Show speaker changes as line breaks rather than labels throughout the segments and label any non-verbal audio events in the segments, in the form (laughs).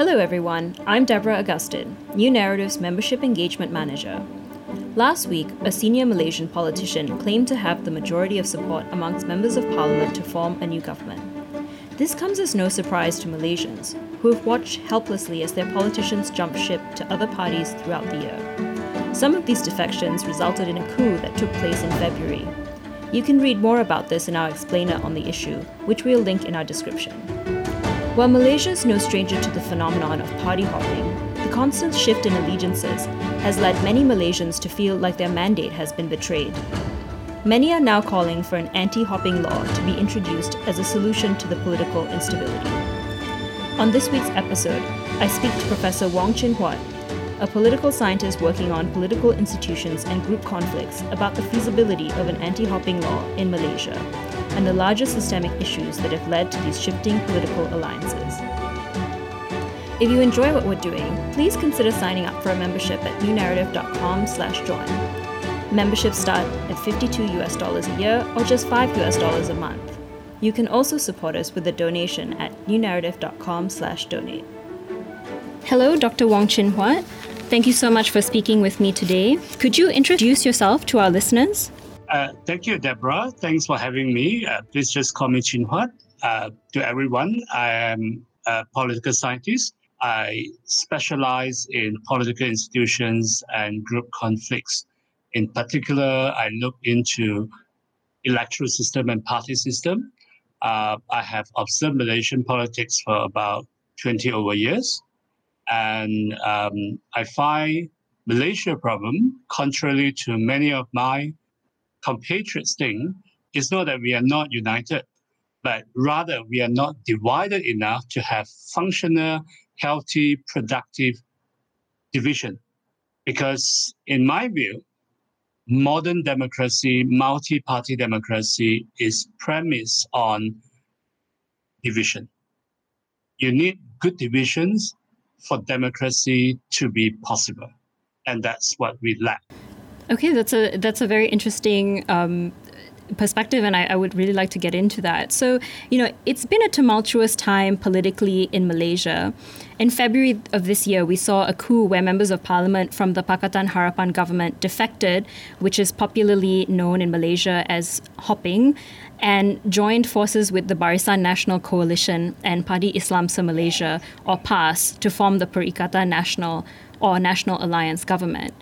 Hello, everyone. I'm Deborah Augustin, New Naratif's Membership Engagement Manager. Last week, a senior Malaysian politician claimed to have the majority of support amongst members of parliament to form a new government. This comes as no surprise to Malaysians, who have watched helplessly as their politicians jump ship to other parties throughout the year. Some of these defections resulted in a coup that took place in February. You can read more about this in our explainer on the issue, which we'll link in our description. While Malaysia is no stranger to the phenomenon of party hopping, the constant shift in allegiances has led many Malaysians to feel like their mandate has been betrayed. Many are now calling for an anti hopping law to be introduced as a solution to the political instability. On this week's episode, I speak to Professor Wong Chin Huat, a political scientist working on political institutions and group conflicts, about the feasibility of an anti hopping law in Malaysia and the larger systemic issues that have led to these shifting political alliances. If you enjoy what we're doing, please consider signing up for a membership at newnaratif.com/join. Memberships start at 52 US dollars a year or just 5 US dollars a month. You can also support us with a donation at newnaratif.com/donate. Hello, Dr. Wong Chin Huat. Thank you so much for speaking with me today. Could you introduce yourself to our listeners?
Uh, thank you, Deborah. Thanks for having me. Uh, please just call me Chin Huat. Uh, to everyone, I am a political scientist. I specialize in political institutions and group conflicts. In particular, I look into electoral system and party system. Uh, I have observed Malaysian politics for about 20 over years. And um, I find Malaysia problem, contrary to many of my compatriots think is not that we are not united, but rather we are not divided enough to have functional, healthy, productive division. Because in my view, modern democracy, multi-party democracy is premised on division. You need good divisions for democracy to be possible. And that's what we lack.
Okay, that's a that's a very interesting um, perspective, and I, I, would really like to get into that. So, you know, it's been a tumultuous time politically in Malaysia. In February of this year, we saw a coup where members of parliament from the Pakatan Harapan government defected, which is popularly known in Malaysia as hopping, and joined forces with the Barisan Nasional Coalition and Parti Islam Se-Malaysia, or PAS, to form the Perikatan Nasional or National Alliance government.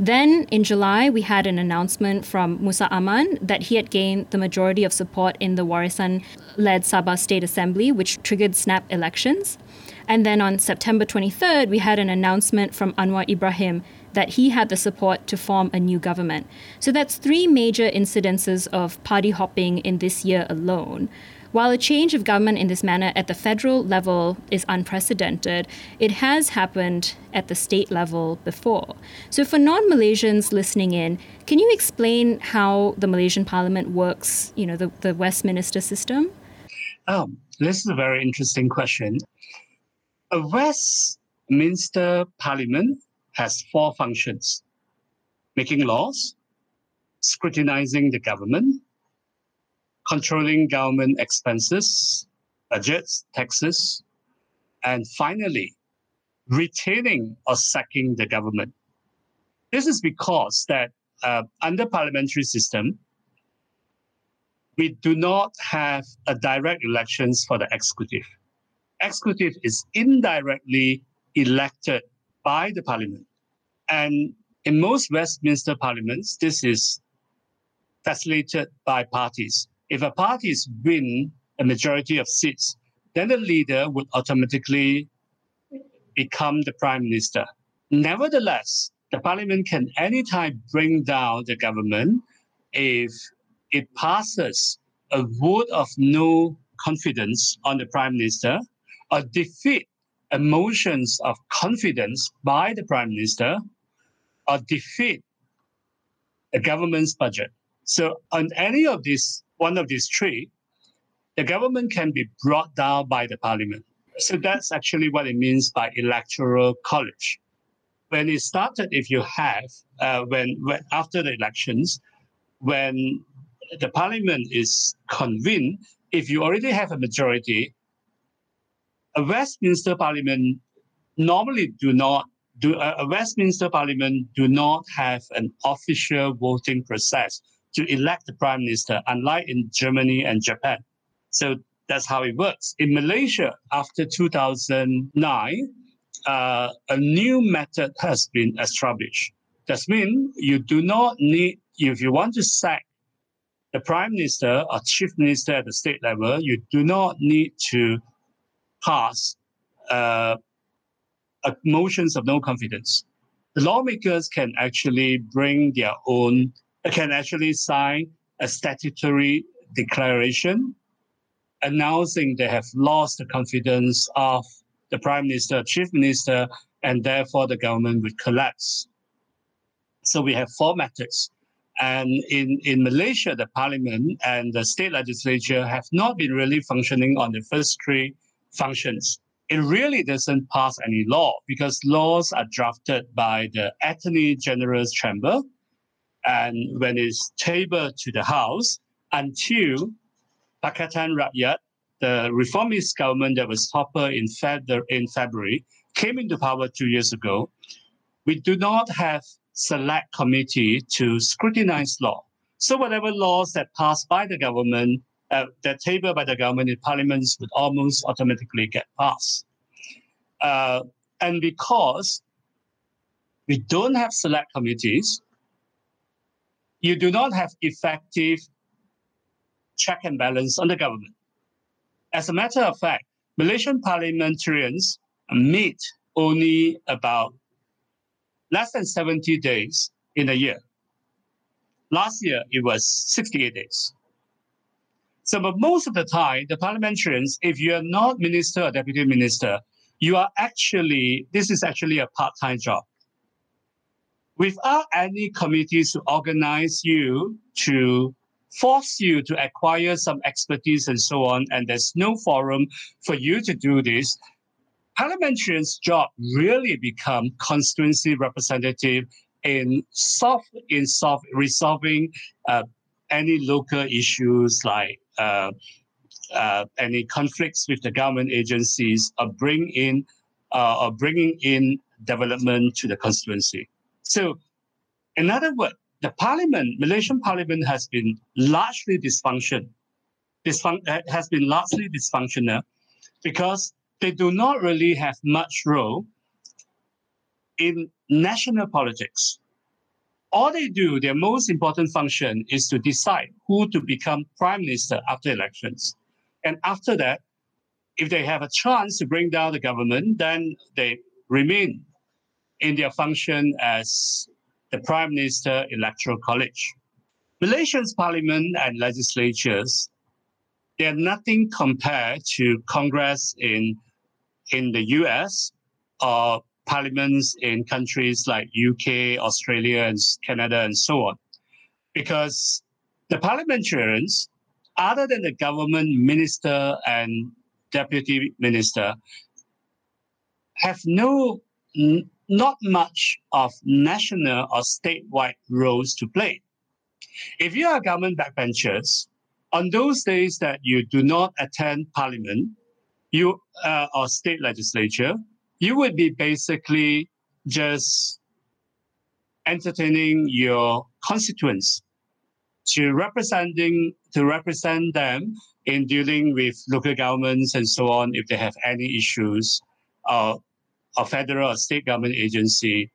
Then in July, we had an announcement from Musa Aman that he had gained the majority of support in the Warisan led Sabah State Assembly, which triggered snap elections. And then on September 23rd, we had an announcement from Anwar Ibrahim that he had the support to form a new government. So that's three major incidences of party hopping in this year alone. While a change of government in this manner at the federal level is unprecedented, it has happened at the state level before. So, for non Malaysians listening in, can you explain how the Malaysian parliament works, you know, the, the Westminster system?
Oh, this is a very interesting question. A Westminster parliament has four functions making laws, scrutinizing the government, controlling government expenses, budgets, taxes, and finally, retaining or sacking the government. This is because that uh, under parliamentary system, we do not have a direct elections for the executive. Executive is indirectly elected by the parliament. And in most Westminster parliaments, this is facilitated by parties if a party win a majority of seats, then the leader would automatically become the prime minister. Nevertheless, the parliament can anytime bring down the government if it passes a vote of no confidence on the prime minister or defeat a motions of confidence by the prime minister or defeat the government's budget. So on any of these one of these three, the government can be brought down by the parliament. So that's actually what it means by electoral college. When it started, if you have, uh, when, when after the elections, when the parliament is convened, if you already have a majority, a Westminster parliament normally do not do uh, a Westminster Parliament do not have an official voting process to elect the prime minister, unlike in Germany and Japan. So that's how it works. In Malaysia, after 2009, uh, a new method has been established. That means you do not need, if you want to sack the prime minister or chief minister at the state level, you do not need to pass uh, motions of no confidence. The lawmakers can actually bring their own, can actually sign a statutory declaration announcing they have lost the confidence of the prime minister, chief minister, and therefore the government would collapse. So we have four methods. And in, in Malaysia, the parliament and the state legislature have not been really functioning on the first three functions. It really doesn't pass any law because laws are drafted by the Attorney General's Chamber. And when it's tabled to the House, until Pakatan Rakyat, the reformist government that was toppled in, Feb- in February, came into power two years ago, we do not have select committee to scrutinize law. So whatever laws that pass by the government, uh, that tabled by the government in parliaments would almost automatically get passed. Uh, and because we don't have select committees, you do not have effective check and balance on the government. As a matter of fact, Malaysian parliamentarians meet only about less than 70 days in a year. Last year, it was 68 days. So, but most of the time, the parliamentarians, if you are not minister or deputy minister, you are actually, this is actually a part time job. Without any committees to organize you to force you to acquire some expertise and so on, and there's no forum for you to do this, parliamentarians' job really become constituency representative in soft in soft resolving uh, any local issues like uh, uh, any conflicts with the government agencies or bring in uh, or bringing in development to the constituency. So, in other words, the parliament, Malaysian parliament has been largely dysfunctional. dysfun- uh, has been largely dysfunctional because they do not really have much role in national politics. All they do, their most important function is to decide who to become prime minister after elections. And after that, if they have a chance to bring down the government, then they remain in their function as the Prime Minister Electoral College. Malaysia's parliament and legislatures, they're nothing compared to Congress in, in the US or parliaments in countries like UK, Australia, and Canada, and so on. Because the parliamentarians, other than the government minister and deputy minister, have no not much of national or statewide roles to play. If you are government backbenchers, on those days that you do not attend parliament, you uh, or state legislature, you would be basically just entertaining your constituents to representing to represent them in dealing with local governments and so on if they have any issues uh, a federal or state government agency,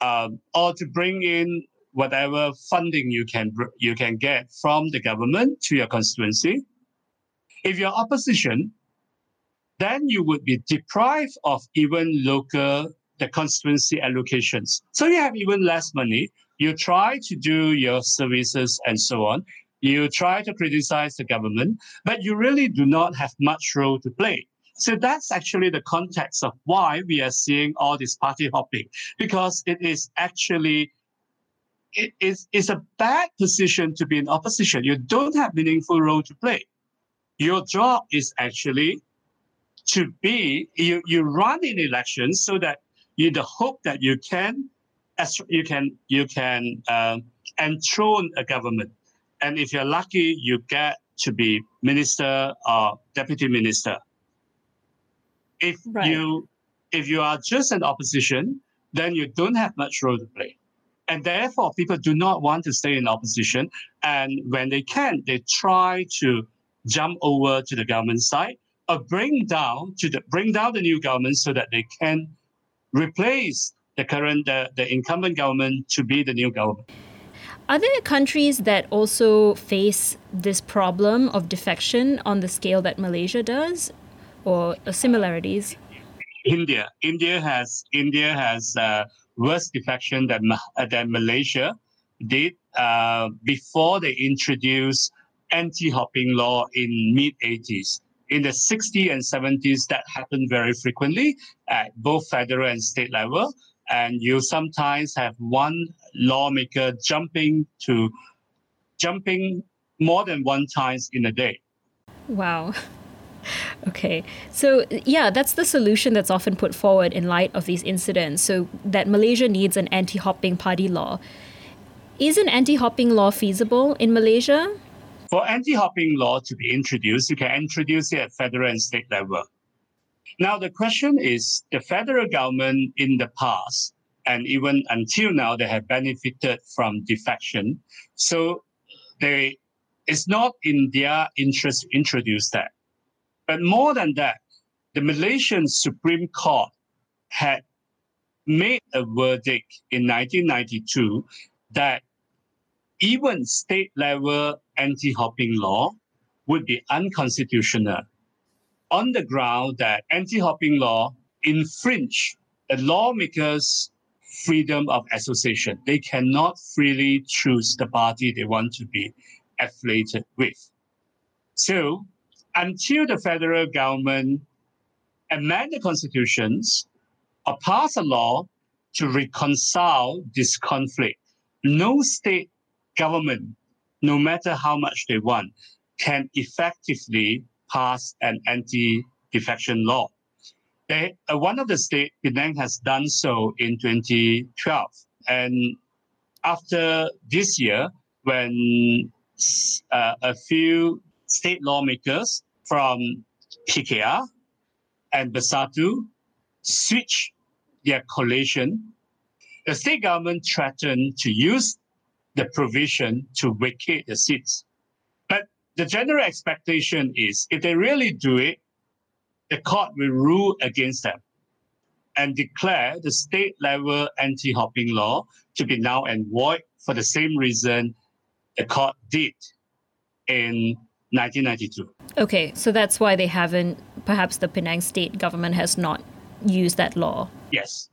um, or to bring in whatever funding you can you can get from the government to your constituency. If you're opposition, then you would be deprived of even local the constituency allocations. So you have even less money. You try to do your services and so on. You try to criticize the government, but you really do not have much role to play. So that's actually the context of why we are seeing all this party hopping, because it is actually it is it's a bad position to be in opposition. You don't have meaningful role to play. Your job is actually to be you, you run in elections so that you the hope that you can as you can you can um, enthrone a government, and if you're lucky, you get to be minister or deputy minister if right. you If you are just an opposition, then you don't have much role to play. And therefore, people do not want to stay in opposition. And when they can, they try to jump over to the government side or bring down to the bring down the new government so that they can replace the current the, the incumbent government to be the new government.
Are there countries that also face this problem of defection on the scale that Malaysia does, or similarities?
India. India has India has uh, worse defection than uh, than Malaysia did uh, before they introduced anti-hopping law in mid 80s. In the 60s and 70s, that happened very frequently at both federal and state level. And you sometimes have one lawmaker jumping to jumping more than one times in a day.
Wow. (laughs) (laughs) Okay. So, yeah, that's the solution that's often put forward in light of these incidents. So, that Malaysia needs an anti hopping party law. Is an anti hopping law feasible in Malaysia?
For anti hopping law to be introduced, you can introduce it at federal and state level. Now, the question is the federal government in the past, and even until now, they have benefited from defection. So, they, it's not in their interest to introduce that. But more than that, the Malaysian Supreme Court had made a verdict in 1992 that even state level anti hopping law would be unconstitutional on the ground that anti hopping law infringe a lawmaker's freedom of association. They cannot freely choose the party they want to be affiliated with. So until the federal government amend the constitutions or pass a law to reconcile this conflict, no state government, no matter how much they want, can effectively pass an anti-defection law. They, uh, one of the states, Penang, has done so in 2012. And after this year, when uh, a few state lawmakers from PKR and Bersatu switch their coalition, the state government threatened to use the provision to vacate the seats. But the general expectation is if they really do it, the court will rule against them and declare the state level anti hopping law to be null and void for the same reason the court did in 1992.
Okay, so that's why they haven't, perhaps the Penang state government has not used that law.
Yes.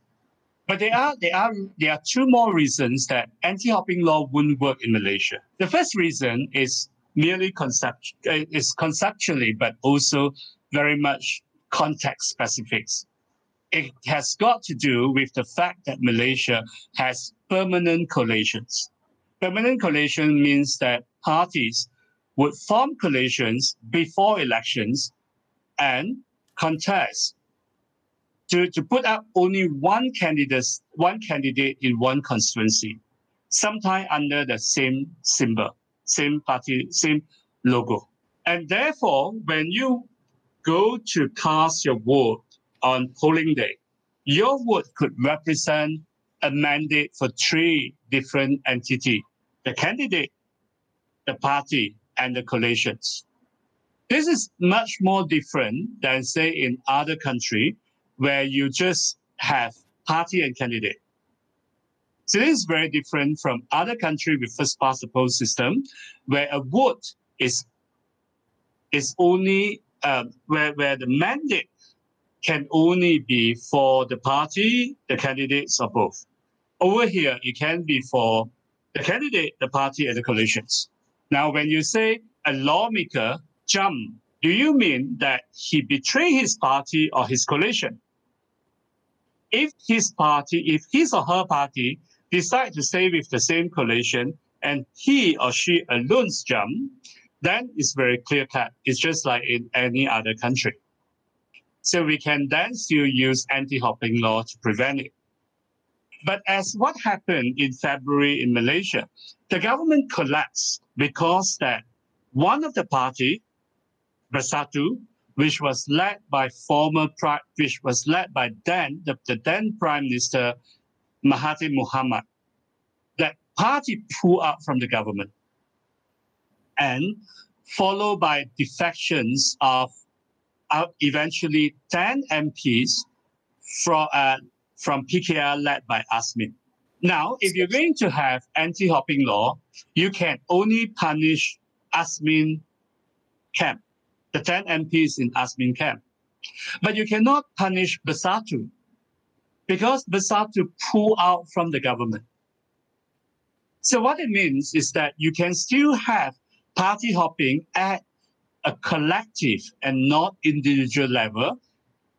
But there are there are there are two more reasons that anti-hopping law wouldn't work in Malaysia. The first reason is merely concept uh, is conceptually, but also very much context specifics. It has got to do with the fact that Malaysia has permanent coalitions. Permanent coalition means that parties would form coalitions before elections and contest to, to put up only one candidate, one candidate in one constituency, sometimes under the same symbol, same party, same logo. And therefore, when you go to cast your vote on polling day, your vote could represent a mandate for three different entities the candidate, the party, and the coalitions. This is much more different than, say, in other country where you just have party and candidate. So this is very different from other country with first past the post system, where a vote is is only uh, where where the mandate can only be for the party, the candidates, or both. Over here, it can be for the candidate, the party, and the coalitions. Now, when you say a lawmaker jump, do you mean that he betrayed his party or his coalition? If his party, if his or her party decide to stay with the same coalition and he or she alone jump, then it's very clear cut. It's just like in any other country. So we can then still use anti-hopping law to prevent it. But as what happened in February in Malaysia, the government collapsed because that one of the party, Bersatu, which was led by former which was led by then the, the then Prime Minister Mahathir Mohamad. That party pulled out from the government, and followed by defections of uh, eventually 10 MPs from uh, from PKR led by Azmin. Now, if you're going to have anti-hopping law, you can only punish Azmin camp, the 10 MPs in Azmin camp. But you cannot punish Bersatu because Bersatu pulled out from the government. So what it means is that you can still have party hopping at a collective and not individual level.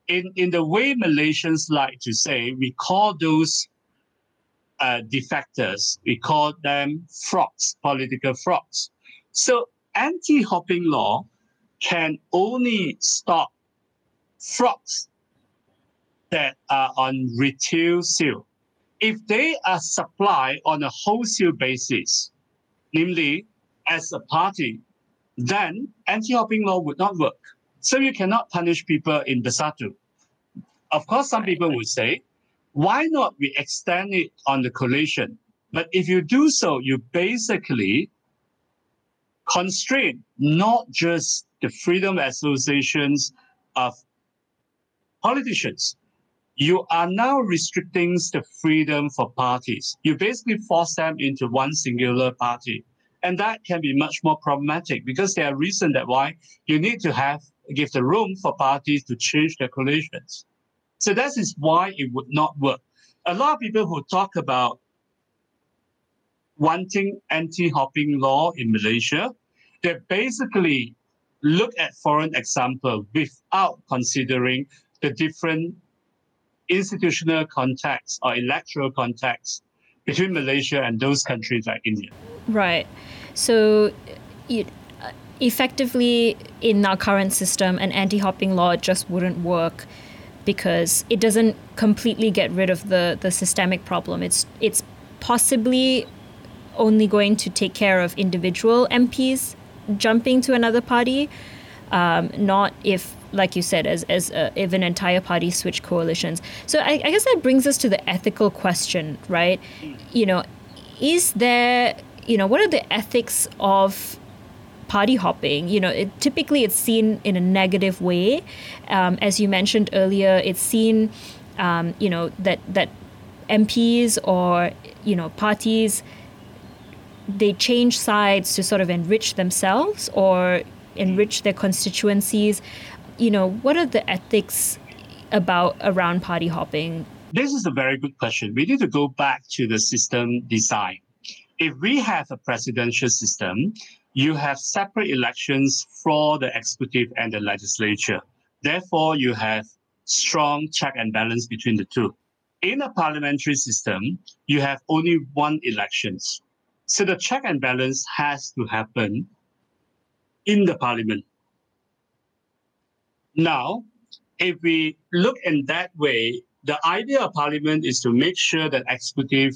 In, in the way Malaysians like to say, we call those uh, defectors. We call them frogs, political frogs. So anti-hopping law can only stop frogs that are on retail sale. If they are supplied on a wholesale basis, namely as a party, then anti-hopping law would not work. So you cannot punish people in Bersatu. Of course, some people would say, why not we extend it on the coalition? But if you do so, you basically constrain not just the freedom associations of politicians. You are now restricting the freedom for parties. You basically force them into one singular party. And that can be much more problematic because there are reasons that why you need to have give the room for parties to change their coalitions. So that is why it would not work. A lot of people who talk about wanting anti-hopping law in Malaysia, they basically look at foreign example without considering the different institutional context or electoral context between Malaysia and those countries like India.
Right. So it, effectively in our current system an anti-hopping law just wouldn't work because it doesn't completely get rid of the the systemic problem. It's it's possibly only going to take care of individual MPs jumping to another party, um, not if, like you said, as as uh, if an entire party switch coalitions. So I, I guess that brings us to the ethical question, right? You know, is there you know what are the ethics of party hopping. You know, it, typically it's seen in a negative way. Um, as you mentioned earlier, it's seen, um, you know, that that MPs or you know parties they change sides to sort of enrich themselves or enrich their constituencies. You know, what are the ethics about around party hopping?
This is a very good question. We need to go back to the system design. If we have a presidential system, you have separate elections for the executive and the legislature. Therefore, you have strong check and balance between the two. In a parliamentary system, you have only one elections. So the check and balance has to happen in the parliament. Now, if we look in that way, the idea of parliament is to make sure that executive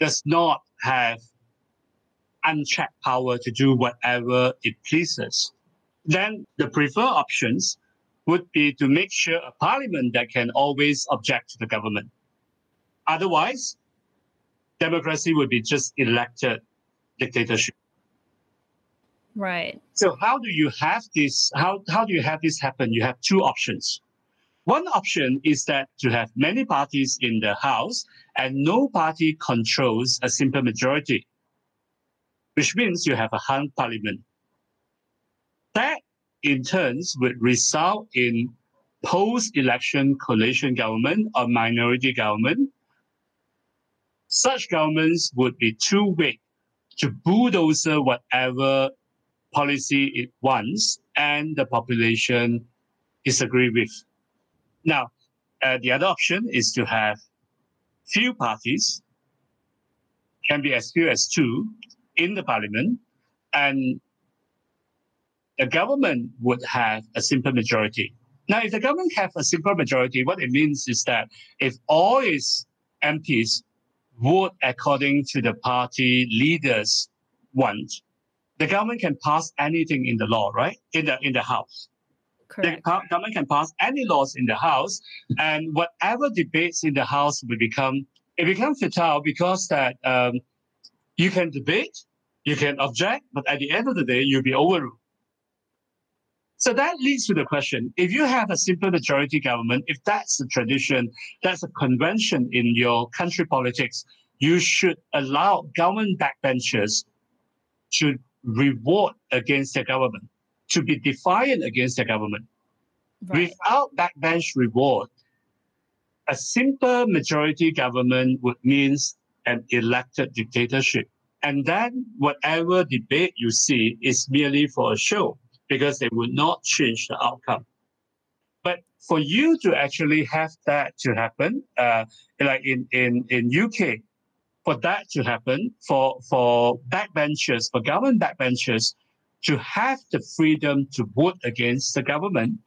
does not have unchecked power to do whatever it pleases, then the preferred options would be to make sure a parliament that can always object to the government. Otherwise, democracy would be just elected dictatorship.
Right.
So how do you have this? How how do you have this happen? You have two options. One option is that to have many parties in the House and no party controls a simple majority which means you have a hung parliament. That in turns would result in post-election coalition government or minority government. Such governments would be too weak to bulldoze whatever policy it wants and the population disagree with. Now, uh, the other option is to have few parties, can be as few as two, in the parliament, and the government would have a simple majority. Now, if the government have a simple majority, what it means is that if all its MPs vote according to the party leaders want, the government can pass anything in the law, right? In the in the house.
Correct.
The government can pass any laws in the house, and whatever debates in the house will become it becomes futile because that um, you can debate, you can object, but at the end of the day, you'll be overruled. So that leads to the question if you have a simple majority government, if that's the tradition, that's a convention in your country politics, you should allow government backbenchers to reward against the government, to be defiant against the government.
Right.
Without backbench reward, a simple majority government would means an elected dictatorship. And then whatever debate you see is merely for a show because they would not change the outcome. But for you to actually have that to happen, uh, like in, in, in UK, for that to happen, for, for backbenchers, for government backbenchers to have the freedom to vote against the government,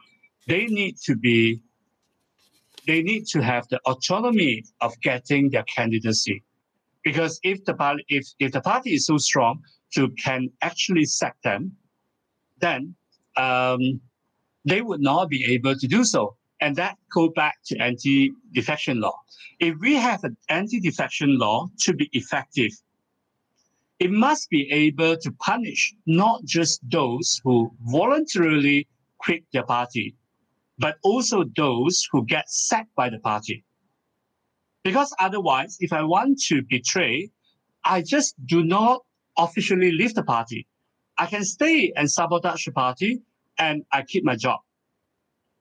they need to be they need to have the autonomy of getting their candidacy. Because if the party, if, if the party is so strong to can actually sack them, then um, they would not be able to do so. And that go back to anti-defection law. If we have an anti-defection law to be effective, it must be able to punish not just those who voluntarily quit their party, but also those who get sacked by the party. Because otherwise, if I want to betray, I just do not officially leave the party. I can stay and sabotage the party and I keep my job.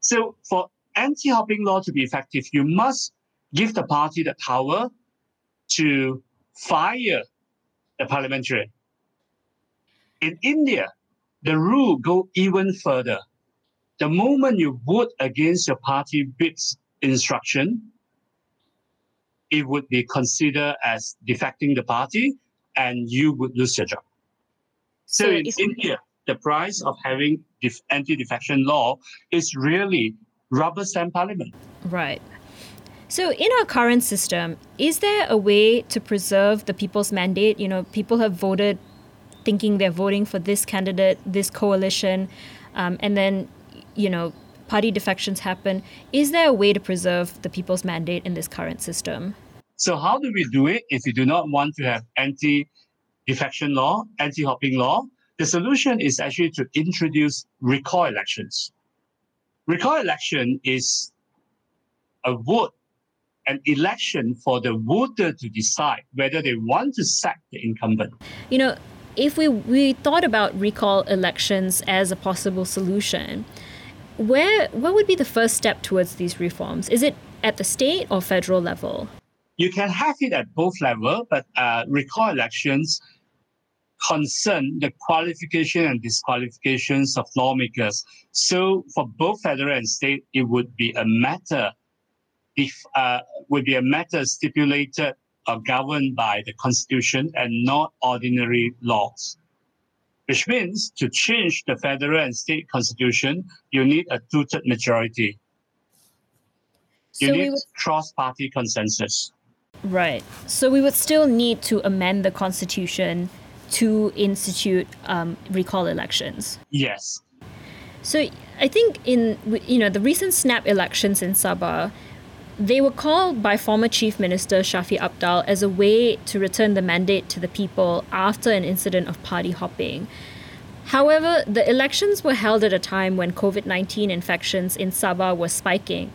So for anti-hopping law to be effective, you must give the party the power to fire the parliamentarian. In India, the rule go even further the moment you vote against your party whip's instruction, it would be considered as defecting the party and you would lose your job. So,
So
in India, the price of having def- anti-defection law is really rubber stamp parliament.
Right. So, in our current system, is there a way to preserve the people's mandate? You know, people have voted thinking they're voting for this candidate, this coalition, um, and then, you know, party defections happen. Is there a way to preserve the people's mandate in this current system?
So how do we do it if we do not want to have anti-defection law, anti-hopping law? The solution is actually to introduce recall elections. Recall election is a vote, an election for the voter to decide whether they want to sack the incumbent.
You know, if we, we thought about recall elections as a possible solution, where what would be the first step towards these reforms? Is it at the state or federal level?
You can have it at both levels, but uh, recall elections concern the qualification and disqualifications of lawmakers. So for both federal and state, it would be a matter if uh, would be a matter stipulated or governed by the constitution and not ordinary laws. Which means to change the federal and state constitution, you need a two-third majority. You
So
need
would
cross-party consensus.
Right. So we would still need to amend the constitution to institute um, recall elections.
Yes.
So I think in you know the recent snap elections in Sabah, they were called by former Chief Minister Shafie Apdal as a way to return the mandate to the people after an incident of party hopping. However, the elections were held at a time when COVID 19 infections in Sabah were spiking.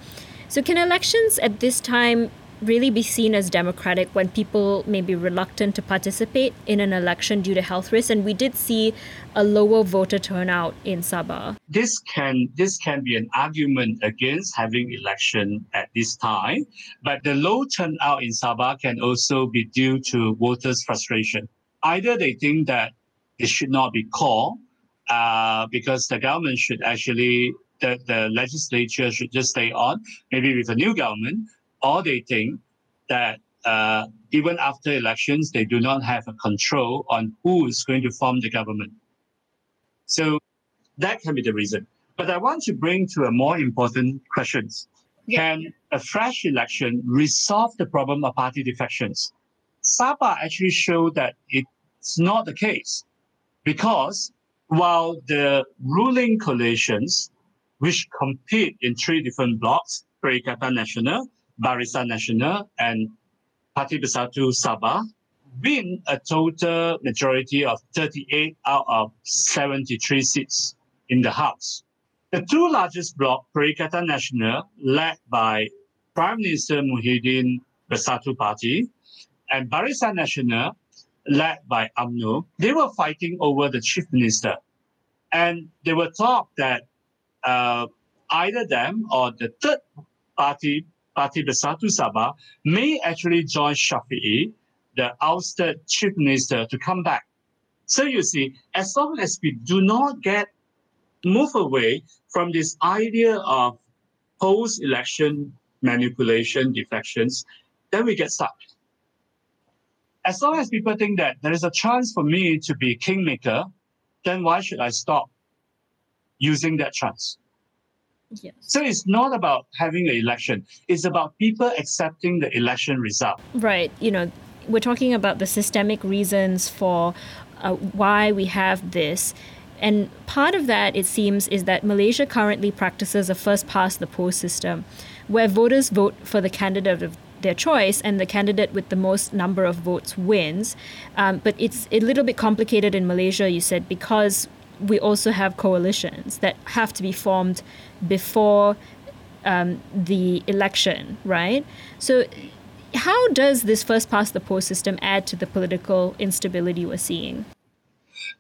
So, can elections at this time really be seen as democratic when people may be reluctant to participate in an election due to health risks? And we did see a lower voter turnout in Sabah.
This can this can be an argument against having election at this time, but the low turnout in Sabah can also be due to voters' frustration. Either they think that it should not be called uh, because the government should actually the, the legislature should just stay on, maybe with a new government, or they think that uh, even after elections, they do not have a control on who is going to form the government. So that can be the reason. But I want to bring to a more important question.
Yeah.
Can a fresh election resolve the problem of party defections? Sabah actually showed that it's not the case. Because while the ruling coalitions, which compete in three different blocks, Perikatan Nasional, Barisan Nasional, and Parti Bersatu Sabah, win a total majority of 38 out of 73 seats in the House. The two largest blocs, Perikatan Nasional, led by Prime Minister Muhyiddin Bersatu Party, and Barisan Nasional, led by UMNO, they were fighting over the chief minister. And there were talk that uh, either them or the third party, Parti Bersatu Sabah, may actually join Shafie, the ousted chief minister, to come back. So you see, as long as we do not get move away from this idea of post-election manipulation, defections, then we get stuck as long as people think that there is a chance for me to be kingmaker, then why should I stop using that chance?
Yes.
So it's not about having an election. It's about people accepting the election result.
Right. You know, we're talking about the systemic reasons for uh, why we have this. And part of that, it seems, is that Malaysia currently practices a first past the post system, where voters vote for the candidate of their choice and the candidate with the most number of votes wins. Um, but it's a little bit complicated in Malaysia, you said, because we also have coalitions that have to be formed before um, the election, right? So, how does this first past the post system add to the political instability we're seeing?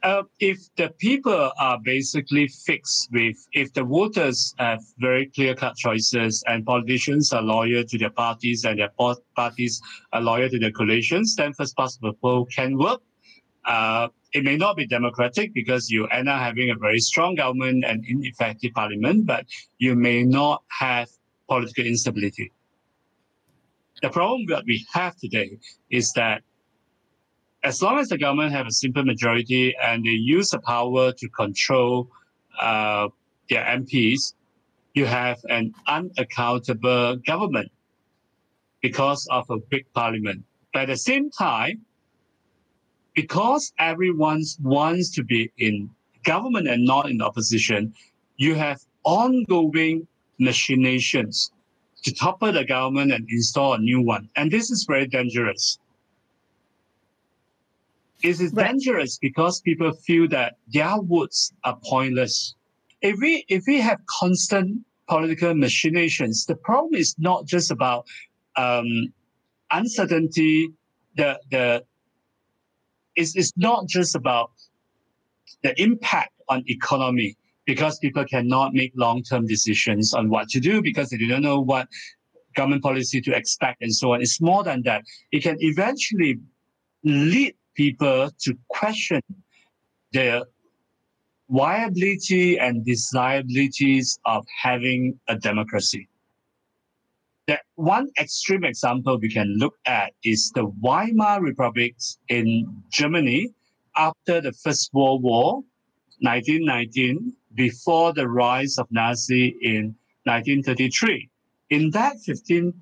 Uh, if the people are basically fixed with, if the voters have very clear cut choices and politicians are loyal to their parties and their parties are loyal to their coalitions, then first past the poll can work. Uh, it may not be democratic because you end up having a very strong government and ineffective parliament, but you may not have political instability. The problem that we have today is that as long as the government have a simple majority and they use the power to control uh, their MPs, you have an unaccountable government because of a big parliament. But at the same time, because everyone wants to be in government and not in opposition, you have ongoing machinations to topple the government and install a new one. And this is very dangerous it is right. dangerous because people feel that their votes are pointless. If we if we have constant political machinations, the problem is not just about um, uncertainty. The the it's, it's not just about the impact on economy because people cannot make long-term decisions on what to do because they don't know what government policy to expect and so on. It's more than that. It can eventually lead people to question the viability and desirabilities of having a democracy. The one extreme example we can look at is the Weimar Republic in Germany after the First World War, 1919, before the rise of Nazi in 1933. In that 15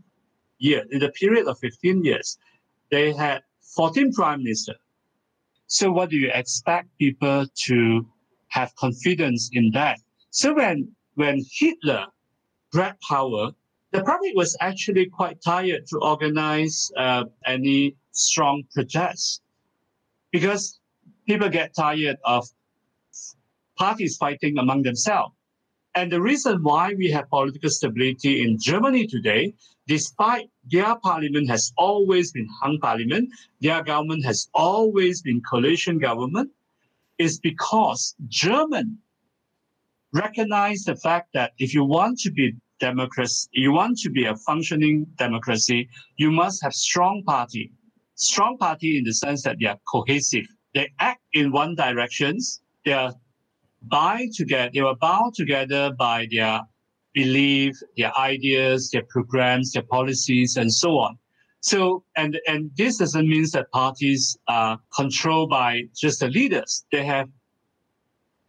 year, in the period of 15 years, they had 14 prime ministers. So what do you expect people to have confidence in that? So when when Hitler grabbed power, the public was actually quite tired to organize uh, any strong protests because people get tired of parties fighting among themselves. And the reason why we have political stability in Germany today, despite their parliament has always been hung parliament, their government has always been coalition government, is because German recognize the fact that if you want to be democracy, you want to be a functioning democracy, you must have strong party. Strong party in the sense that they are cohesive. They act in one directions. They are bind together, they were bound together by their belief, their ideas, their programs, their policies, and so on. So, and, and this doesn't mean that parties are controlled by just the leaders. They have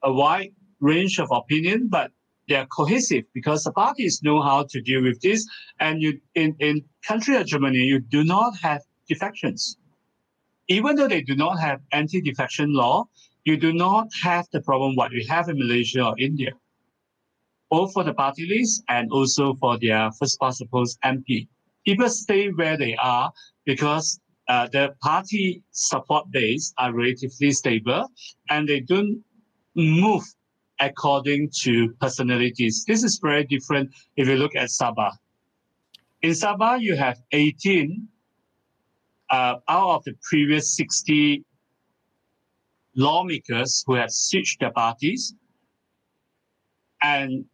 a wide range of opinion, but they are cohesive because the parties know how to deal with this. And you, in, in country like Germany, you do not have defections. Even though they do not have anti-defection law, you do not have the problem what we have in Malaysia or India, both for the party list and also for their first past the post MP. People stay where they are because uh, the party support base are relatively stable and they don't move according to personalities. This is very different if you look at Sabah. In Sabah, you have 18 uh, out of the previous 60 lawmakers who have switched their parties and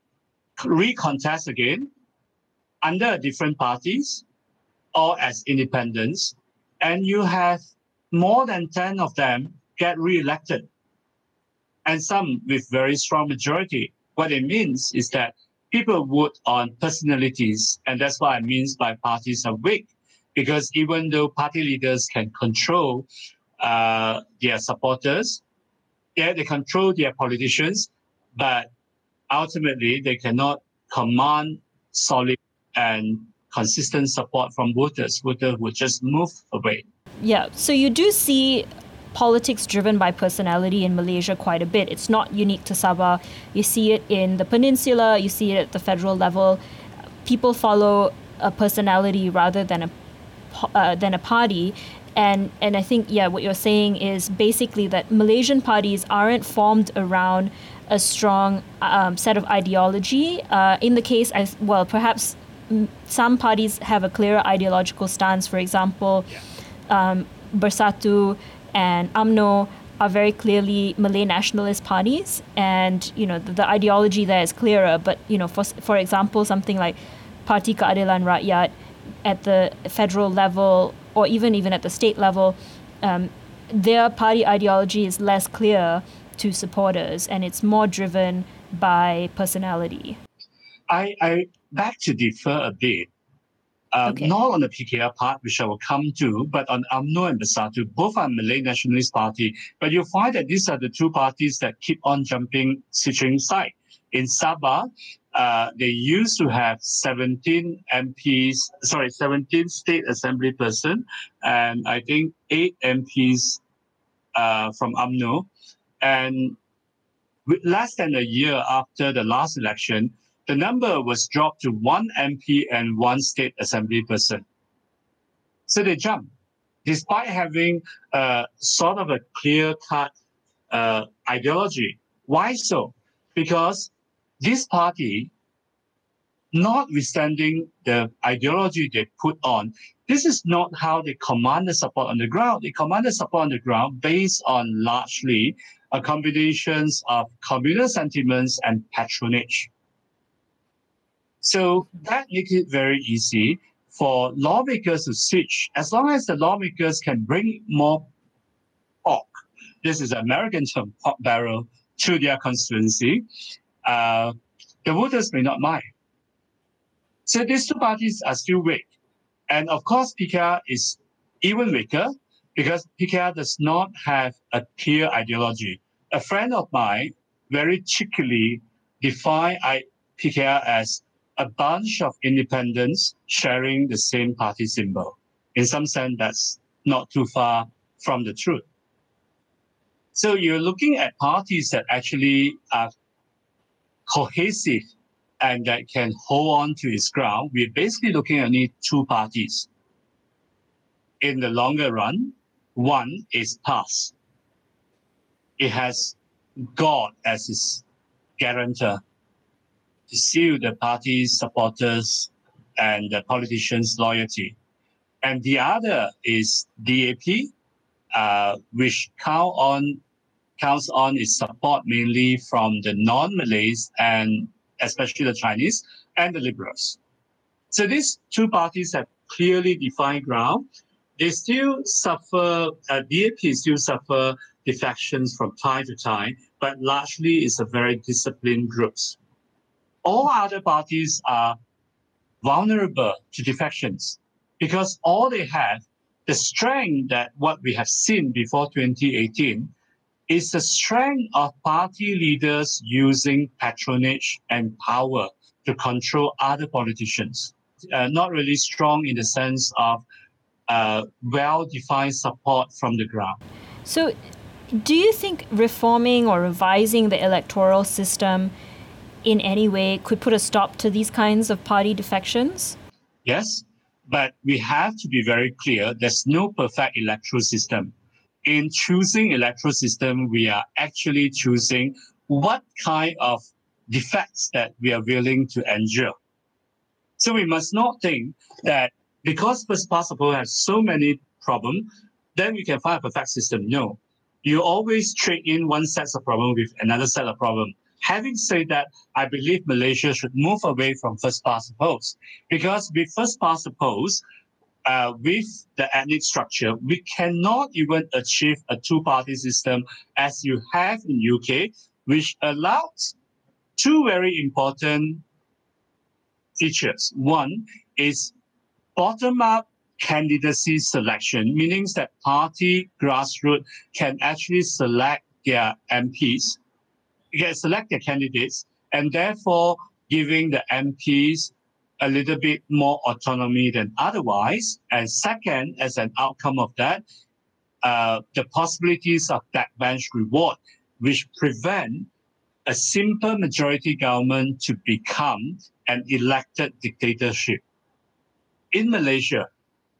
recontest again under different parties or as independents. And you have more than 10 of them get re-elected and some with very strong majority. What it means is that people vote on personalities, and that's what it means by parties are weak. Because even though party leaders can control uh, their supporters, yeah, they control their politicians, but ultimately they cannot command solid and consistent support from voters. Voters would just move away.
Yeah, so you do see politics driven by personality in Malaysia quite a bit. It's not unique to Sabah. You see it in the peninsula, you see it at the federal level. People follow a personality rather than a uh, than a party. And and I think yeah, what you're saying is basically that Malaysian parties aren't formed around a strong um, set of ideology. Uh, in the case, as well, perhaps some parties have a clearer ideological stance. For example, um, Bersatu and UMNO are very clearly Malay nationalist parties, and you know the, the, ideology there is clearer. But you know, for for example, something like Parti Keadilan Rakyat at the federal level, or even even at the state level, um, their party ideology is less clear to supporters, and it's more driven by personality.
I, I beg to differ a bit uh, okay. Not on the PKR part, which I will come to, but on UMNO and Bersatu, both are Malay Nationalist Party. But you'll find that these are the two parties that keep on jumping, switching side. In Sabah, uh, they used to have 17 MPs, sorry, 17 state assembly person, and I think eight MPs uh, from UMNO. And less than a year after the last election, the number was dropped to one MP and one state assembly person. So they jumped, despite having a sort of a clear cut uh, ideology. Why so? Because this party, notwithstanding the ideology they put on, this is not how they command the support on the ground. They command the support on the ground based on largely a combinations of communal sentiments and patronage. So that makes it very easy for lawmakers to switch as long as the lawmakers can bring more pork. This is American term, pork barrel to their constituency. Uh, the voters may not mind. So these two parties are still weak. And of course, PKR is even weaker because PKR does not have a clear ideology. A friend of mine very cheekily defined PKR as a bunch of independents sharing the same party symbol. In some sense, that's not too far from the truth. So you're looking at parties that actually are cohesive and that can hold on to its ground. We're basically looking at only two parties. In the longer run, one is PAS. It has God as its guarantor seal the party's supporters and the politicians' loyalty. And the other is DAP, uh, which count on counts on its support mainly from the non-Malays and especially the Chinese and the liberals. So these two parties have clearly defined ground. They still suffer, uh, DAP still suffer defections from time to time, but largely it's a very disciplined groups all other parties are vulnerable to defections because all they have, the strength that what we have seen before 2018, is the strength of party leaders using patronage and power to control other politicians. Uh, not really strong in the sense of uh, well defined support from the ground.
So do you think reforming or revising the electoral system in any way could put a stop to these kinds of party defections?
Yes, but we have to be very clear there's no perfect electoral system. In choosing electoral system, we are actually choosing what kind of defects that we are willing to endure. So we must not think that because first past has so many problems, then we can find a perfect system. No, you always trade in one set of problem with another set of problem. Having said that, I believe Malaysia should move away from first past the post because with first past the post, uh, with the ethnic structure, we cannot even achieve a two-party system as you have in UK, which allows two very important features. One is bottom-up candidacy selection, meaning that party grassroots can actually select their MPs, can select their candidates, and therefore giving the MPs a little bit more autonomy than otherwise. And second, as an outcome of that, uh, the possibilities of backbench reward, which prevent a simple majority government to become an elected dictatorship. In Malaysia,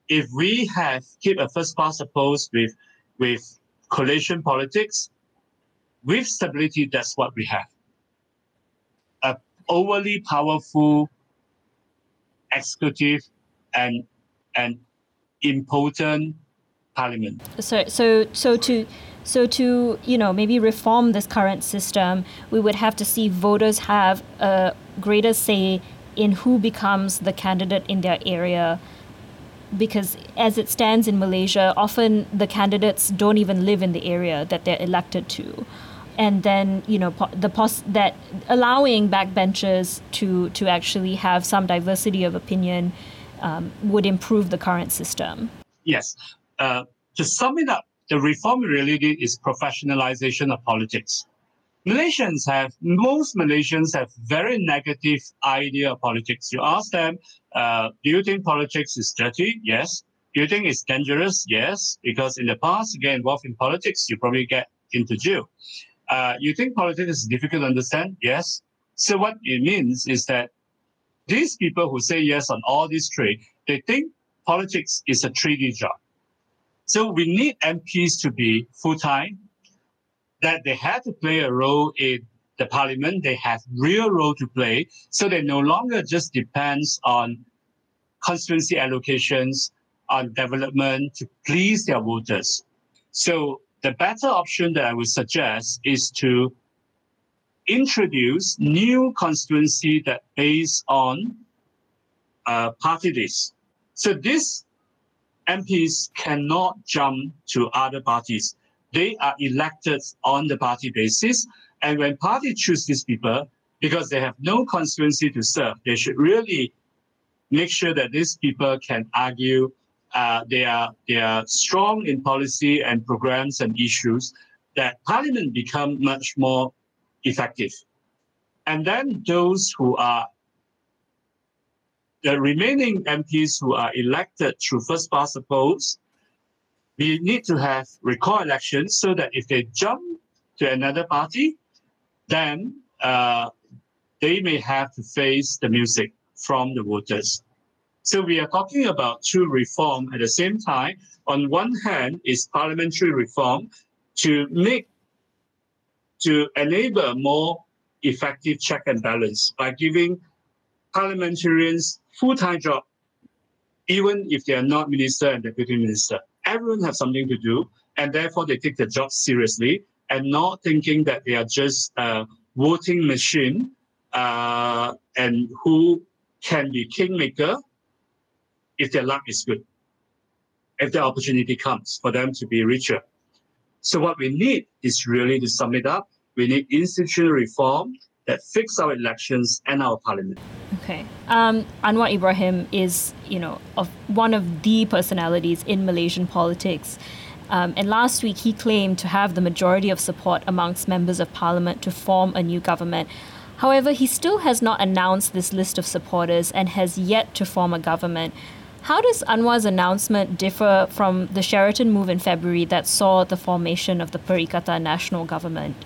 if we have keep a first past the post with with coalition politics, with stability, that's what we have. A overly powerful executive and and impotent parliament.
So so so to so to you know maybe reform this current system, we would have to see voters have a greater say in who becomes the candidate in their area because as it stands in Malaysia, often the candidates don't even live in the area that they're elected to. And then, you know, the pos- that allowing backbenchers to, to actually have some diversity of opinion um, would improve the current system.
Yes. Uh, to sum it up, the reform really is professionalization of politics. Malaysians have, most Malaysians have very negative idea of politics. You ask them, uh, do you think politics is dirty? Yes. Do you think it's dangerous? Yes. Because in the past, you get involved in politics, you probably get into jail. Uh, you think politics is difficult to understand? Yes. So what it means is that these people who say yes on all these trade, they think politics is a treaty job. So we need MPs to be full-time, that they have to play a role in the parliament. They have real role to play. So they no longer just depends on constituency allocations, on development to please their voters. So the better option that I would suggest is to introduce new constituency that based on uh, party list. So these MPs cannot jump to other parties they are elected on the party basis. And when party choose these people, because they have no constituency to serve, they should really make sure that these people can argue uh, they are they are strong in policy and programs and issues that parliament become much more effective. And then those who are the remaining MPs who are elected through first past the post we need to have recall elections so that if they jump to another party, then uh, they may have to face the music from the voters. So we are talking about two reform at the same time. On one hand, is parliamentary reform to make to enable more effective check and balance by giving parliamentarians full-time job, even if they are not minister and deputy minister everyone has something to do, and therefore they take the job seriously and not thinking that they are just a voting machine uh, and who can be kingmaker if their luck is good, if the opportunity comes for them to be richer. So what we need is really to sum it up. We need institutional reform that fix our elections and our parliament.
Okay. Um, Anwar Ibrahim is, you know, of one of the personalities in Malaysian politics. Um, and last week, he claimed to have the majority of support amongst members of parliament to form a new government. However, he still has not announced this list of supporters and has yet to form a government. How does Anwar's announcement differ from the Sheraton move in February that saw the formation of the Perikatan Nasional Government?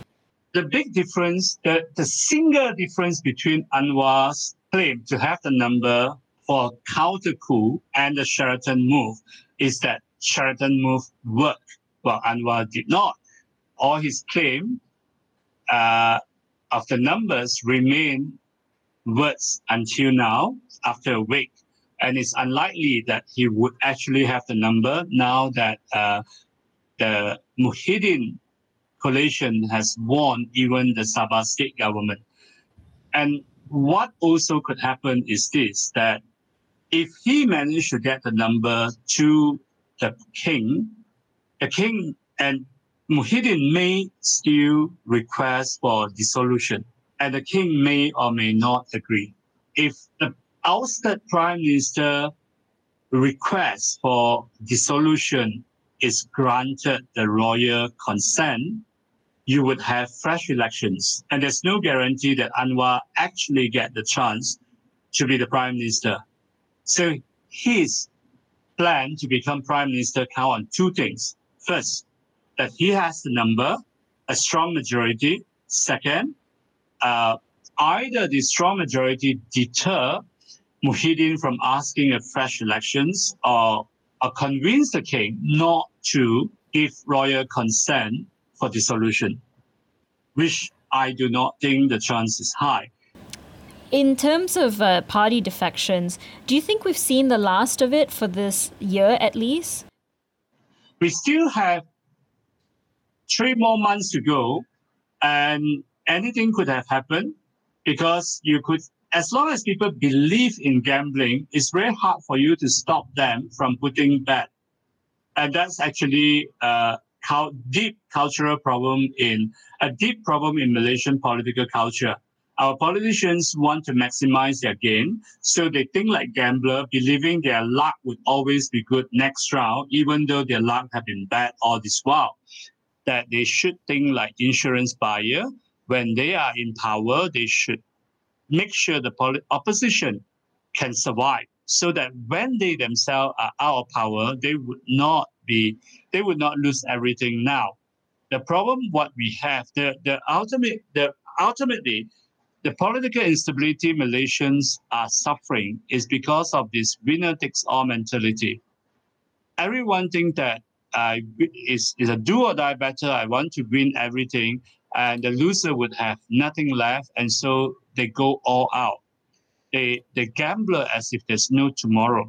The big difference, the, the single difference between Anwar's claim to have the number for counter coup and the Sheraton move is that Sheraton move worked, while Anwar did not. All his claim uh, of the numbers remain words until now after a week and it's unlikely that he would actually have the number now that uh, the Muhyiddin coalition has won even the Sabah state government. And what also could happen is this that if he managed to get the number to the king, the king and Muhyiddin may still request for dissolution, and the king may or may not agree. If the ousted prime minister request for dissolution is granted the royal consent, you would have fresh elections. And there's no guarantee that Anwar actually get the chance to be the prime minister. So his plan to become prime minister count on two things. First, that he has the number, a strong majority. Second, uh, either the strong majority deter Muhyiddin from asking a fresh elections or, or convince the king not to give royal consent for dissolution, which I do not think the chance is high.
In terms of uh, party defections, do you think we've seen the last of it for this year at least?
We still have three more months to go, and anything could have happened because you could as long as people believe in gambling, it's very hard for you to stop them from putting bet. And that's actually uh, a deep cultural problem in a deep problem in Malaysian political culture. Our politicians want to maximize their gain, so they think like gambler, believing their luck would always be good next round, even though their luck have been bad all this while. That they should think like insurance buyer. When they are in power, they should make sure the opposition can survive so that when they themselves are out of power, they would not be, they would not lose everything now. The problem, what we have, the, the ultimate, the ultimately, the political instability Malaysians are suffering is because of this winner takes all mentality. Everyone think that uh, is is a do or die battle. I want to win everything, and the loser would have nothing left, and so they go all out. They they gamble as if there's no tomorrow.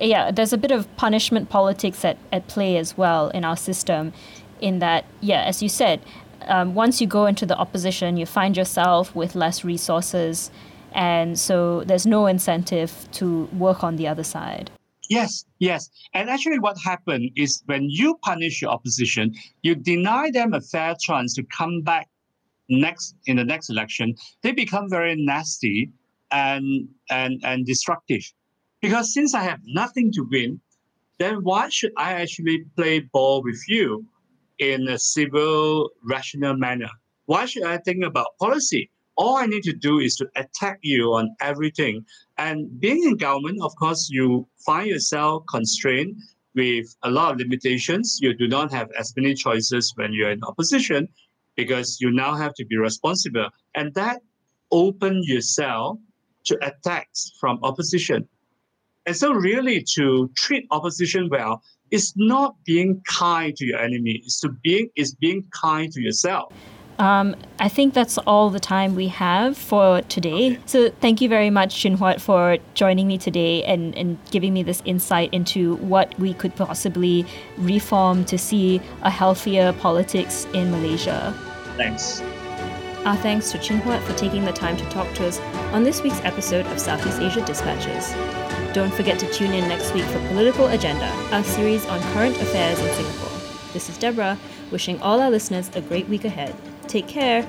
Yeah, there's a bit of punishment politics at, at play as well in our system, in that, yeah, as you said, um, once you go into the opposition, you find yourself with less resources, and so there's no incentive to work on the other side.
Yes, yes. And actually, what happened is when you punish your opposition, you deny them a fair chance to come back next in the next election, they become very nasty and and and destructive. Because since I have nothing to win, then why should I actually play ball with you in a civil, rational manner? Why should I think about policy? All I need to do is to attack you on everything. And being in government, of course, you find yourself constrained with a lot of limitations. You do not have as many choices when you're in opposition because you now have to be responsible. And that open yourself to attacks from opposition. And so really to treat opposition well is not being kind to your enemy, it's to being is being kind to yourself.
Um, I think that's all the time we have for today. Okay. So thank you very much, Chin Huat, for joining me today and, and giving me this insight into what we could possibly reform to see a healthier politics in Malaysia.
Thanks.
Our thanks to Chin Huat for taking the time to talk to us on this week's episode of Southeast Asia Dispatches. Don't forget to tune in next week for Political Agenda, our series on current affairs in Singapore. This is Deborah, wishing all our listeners a great week ahead. Take care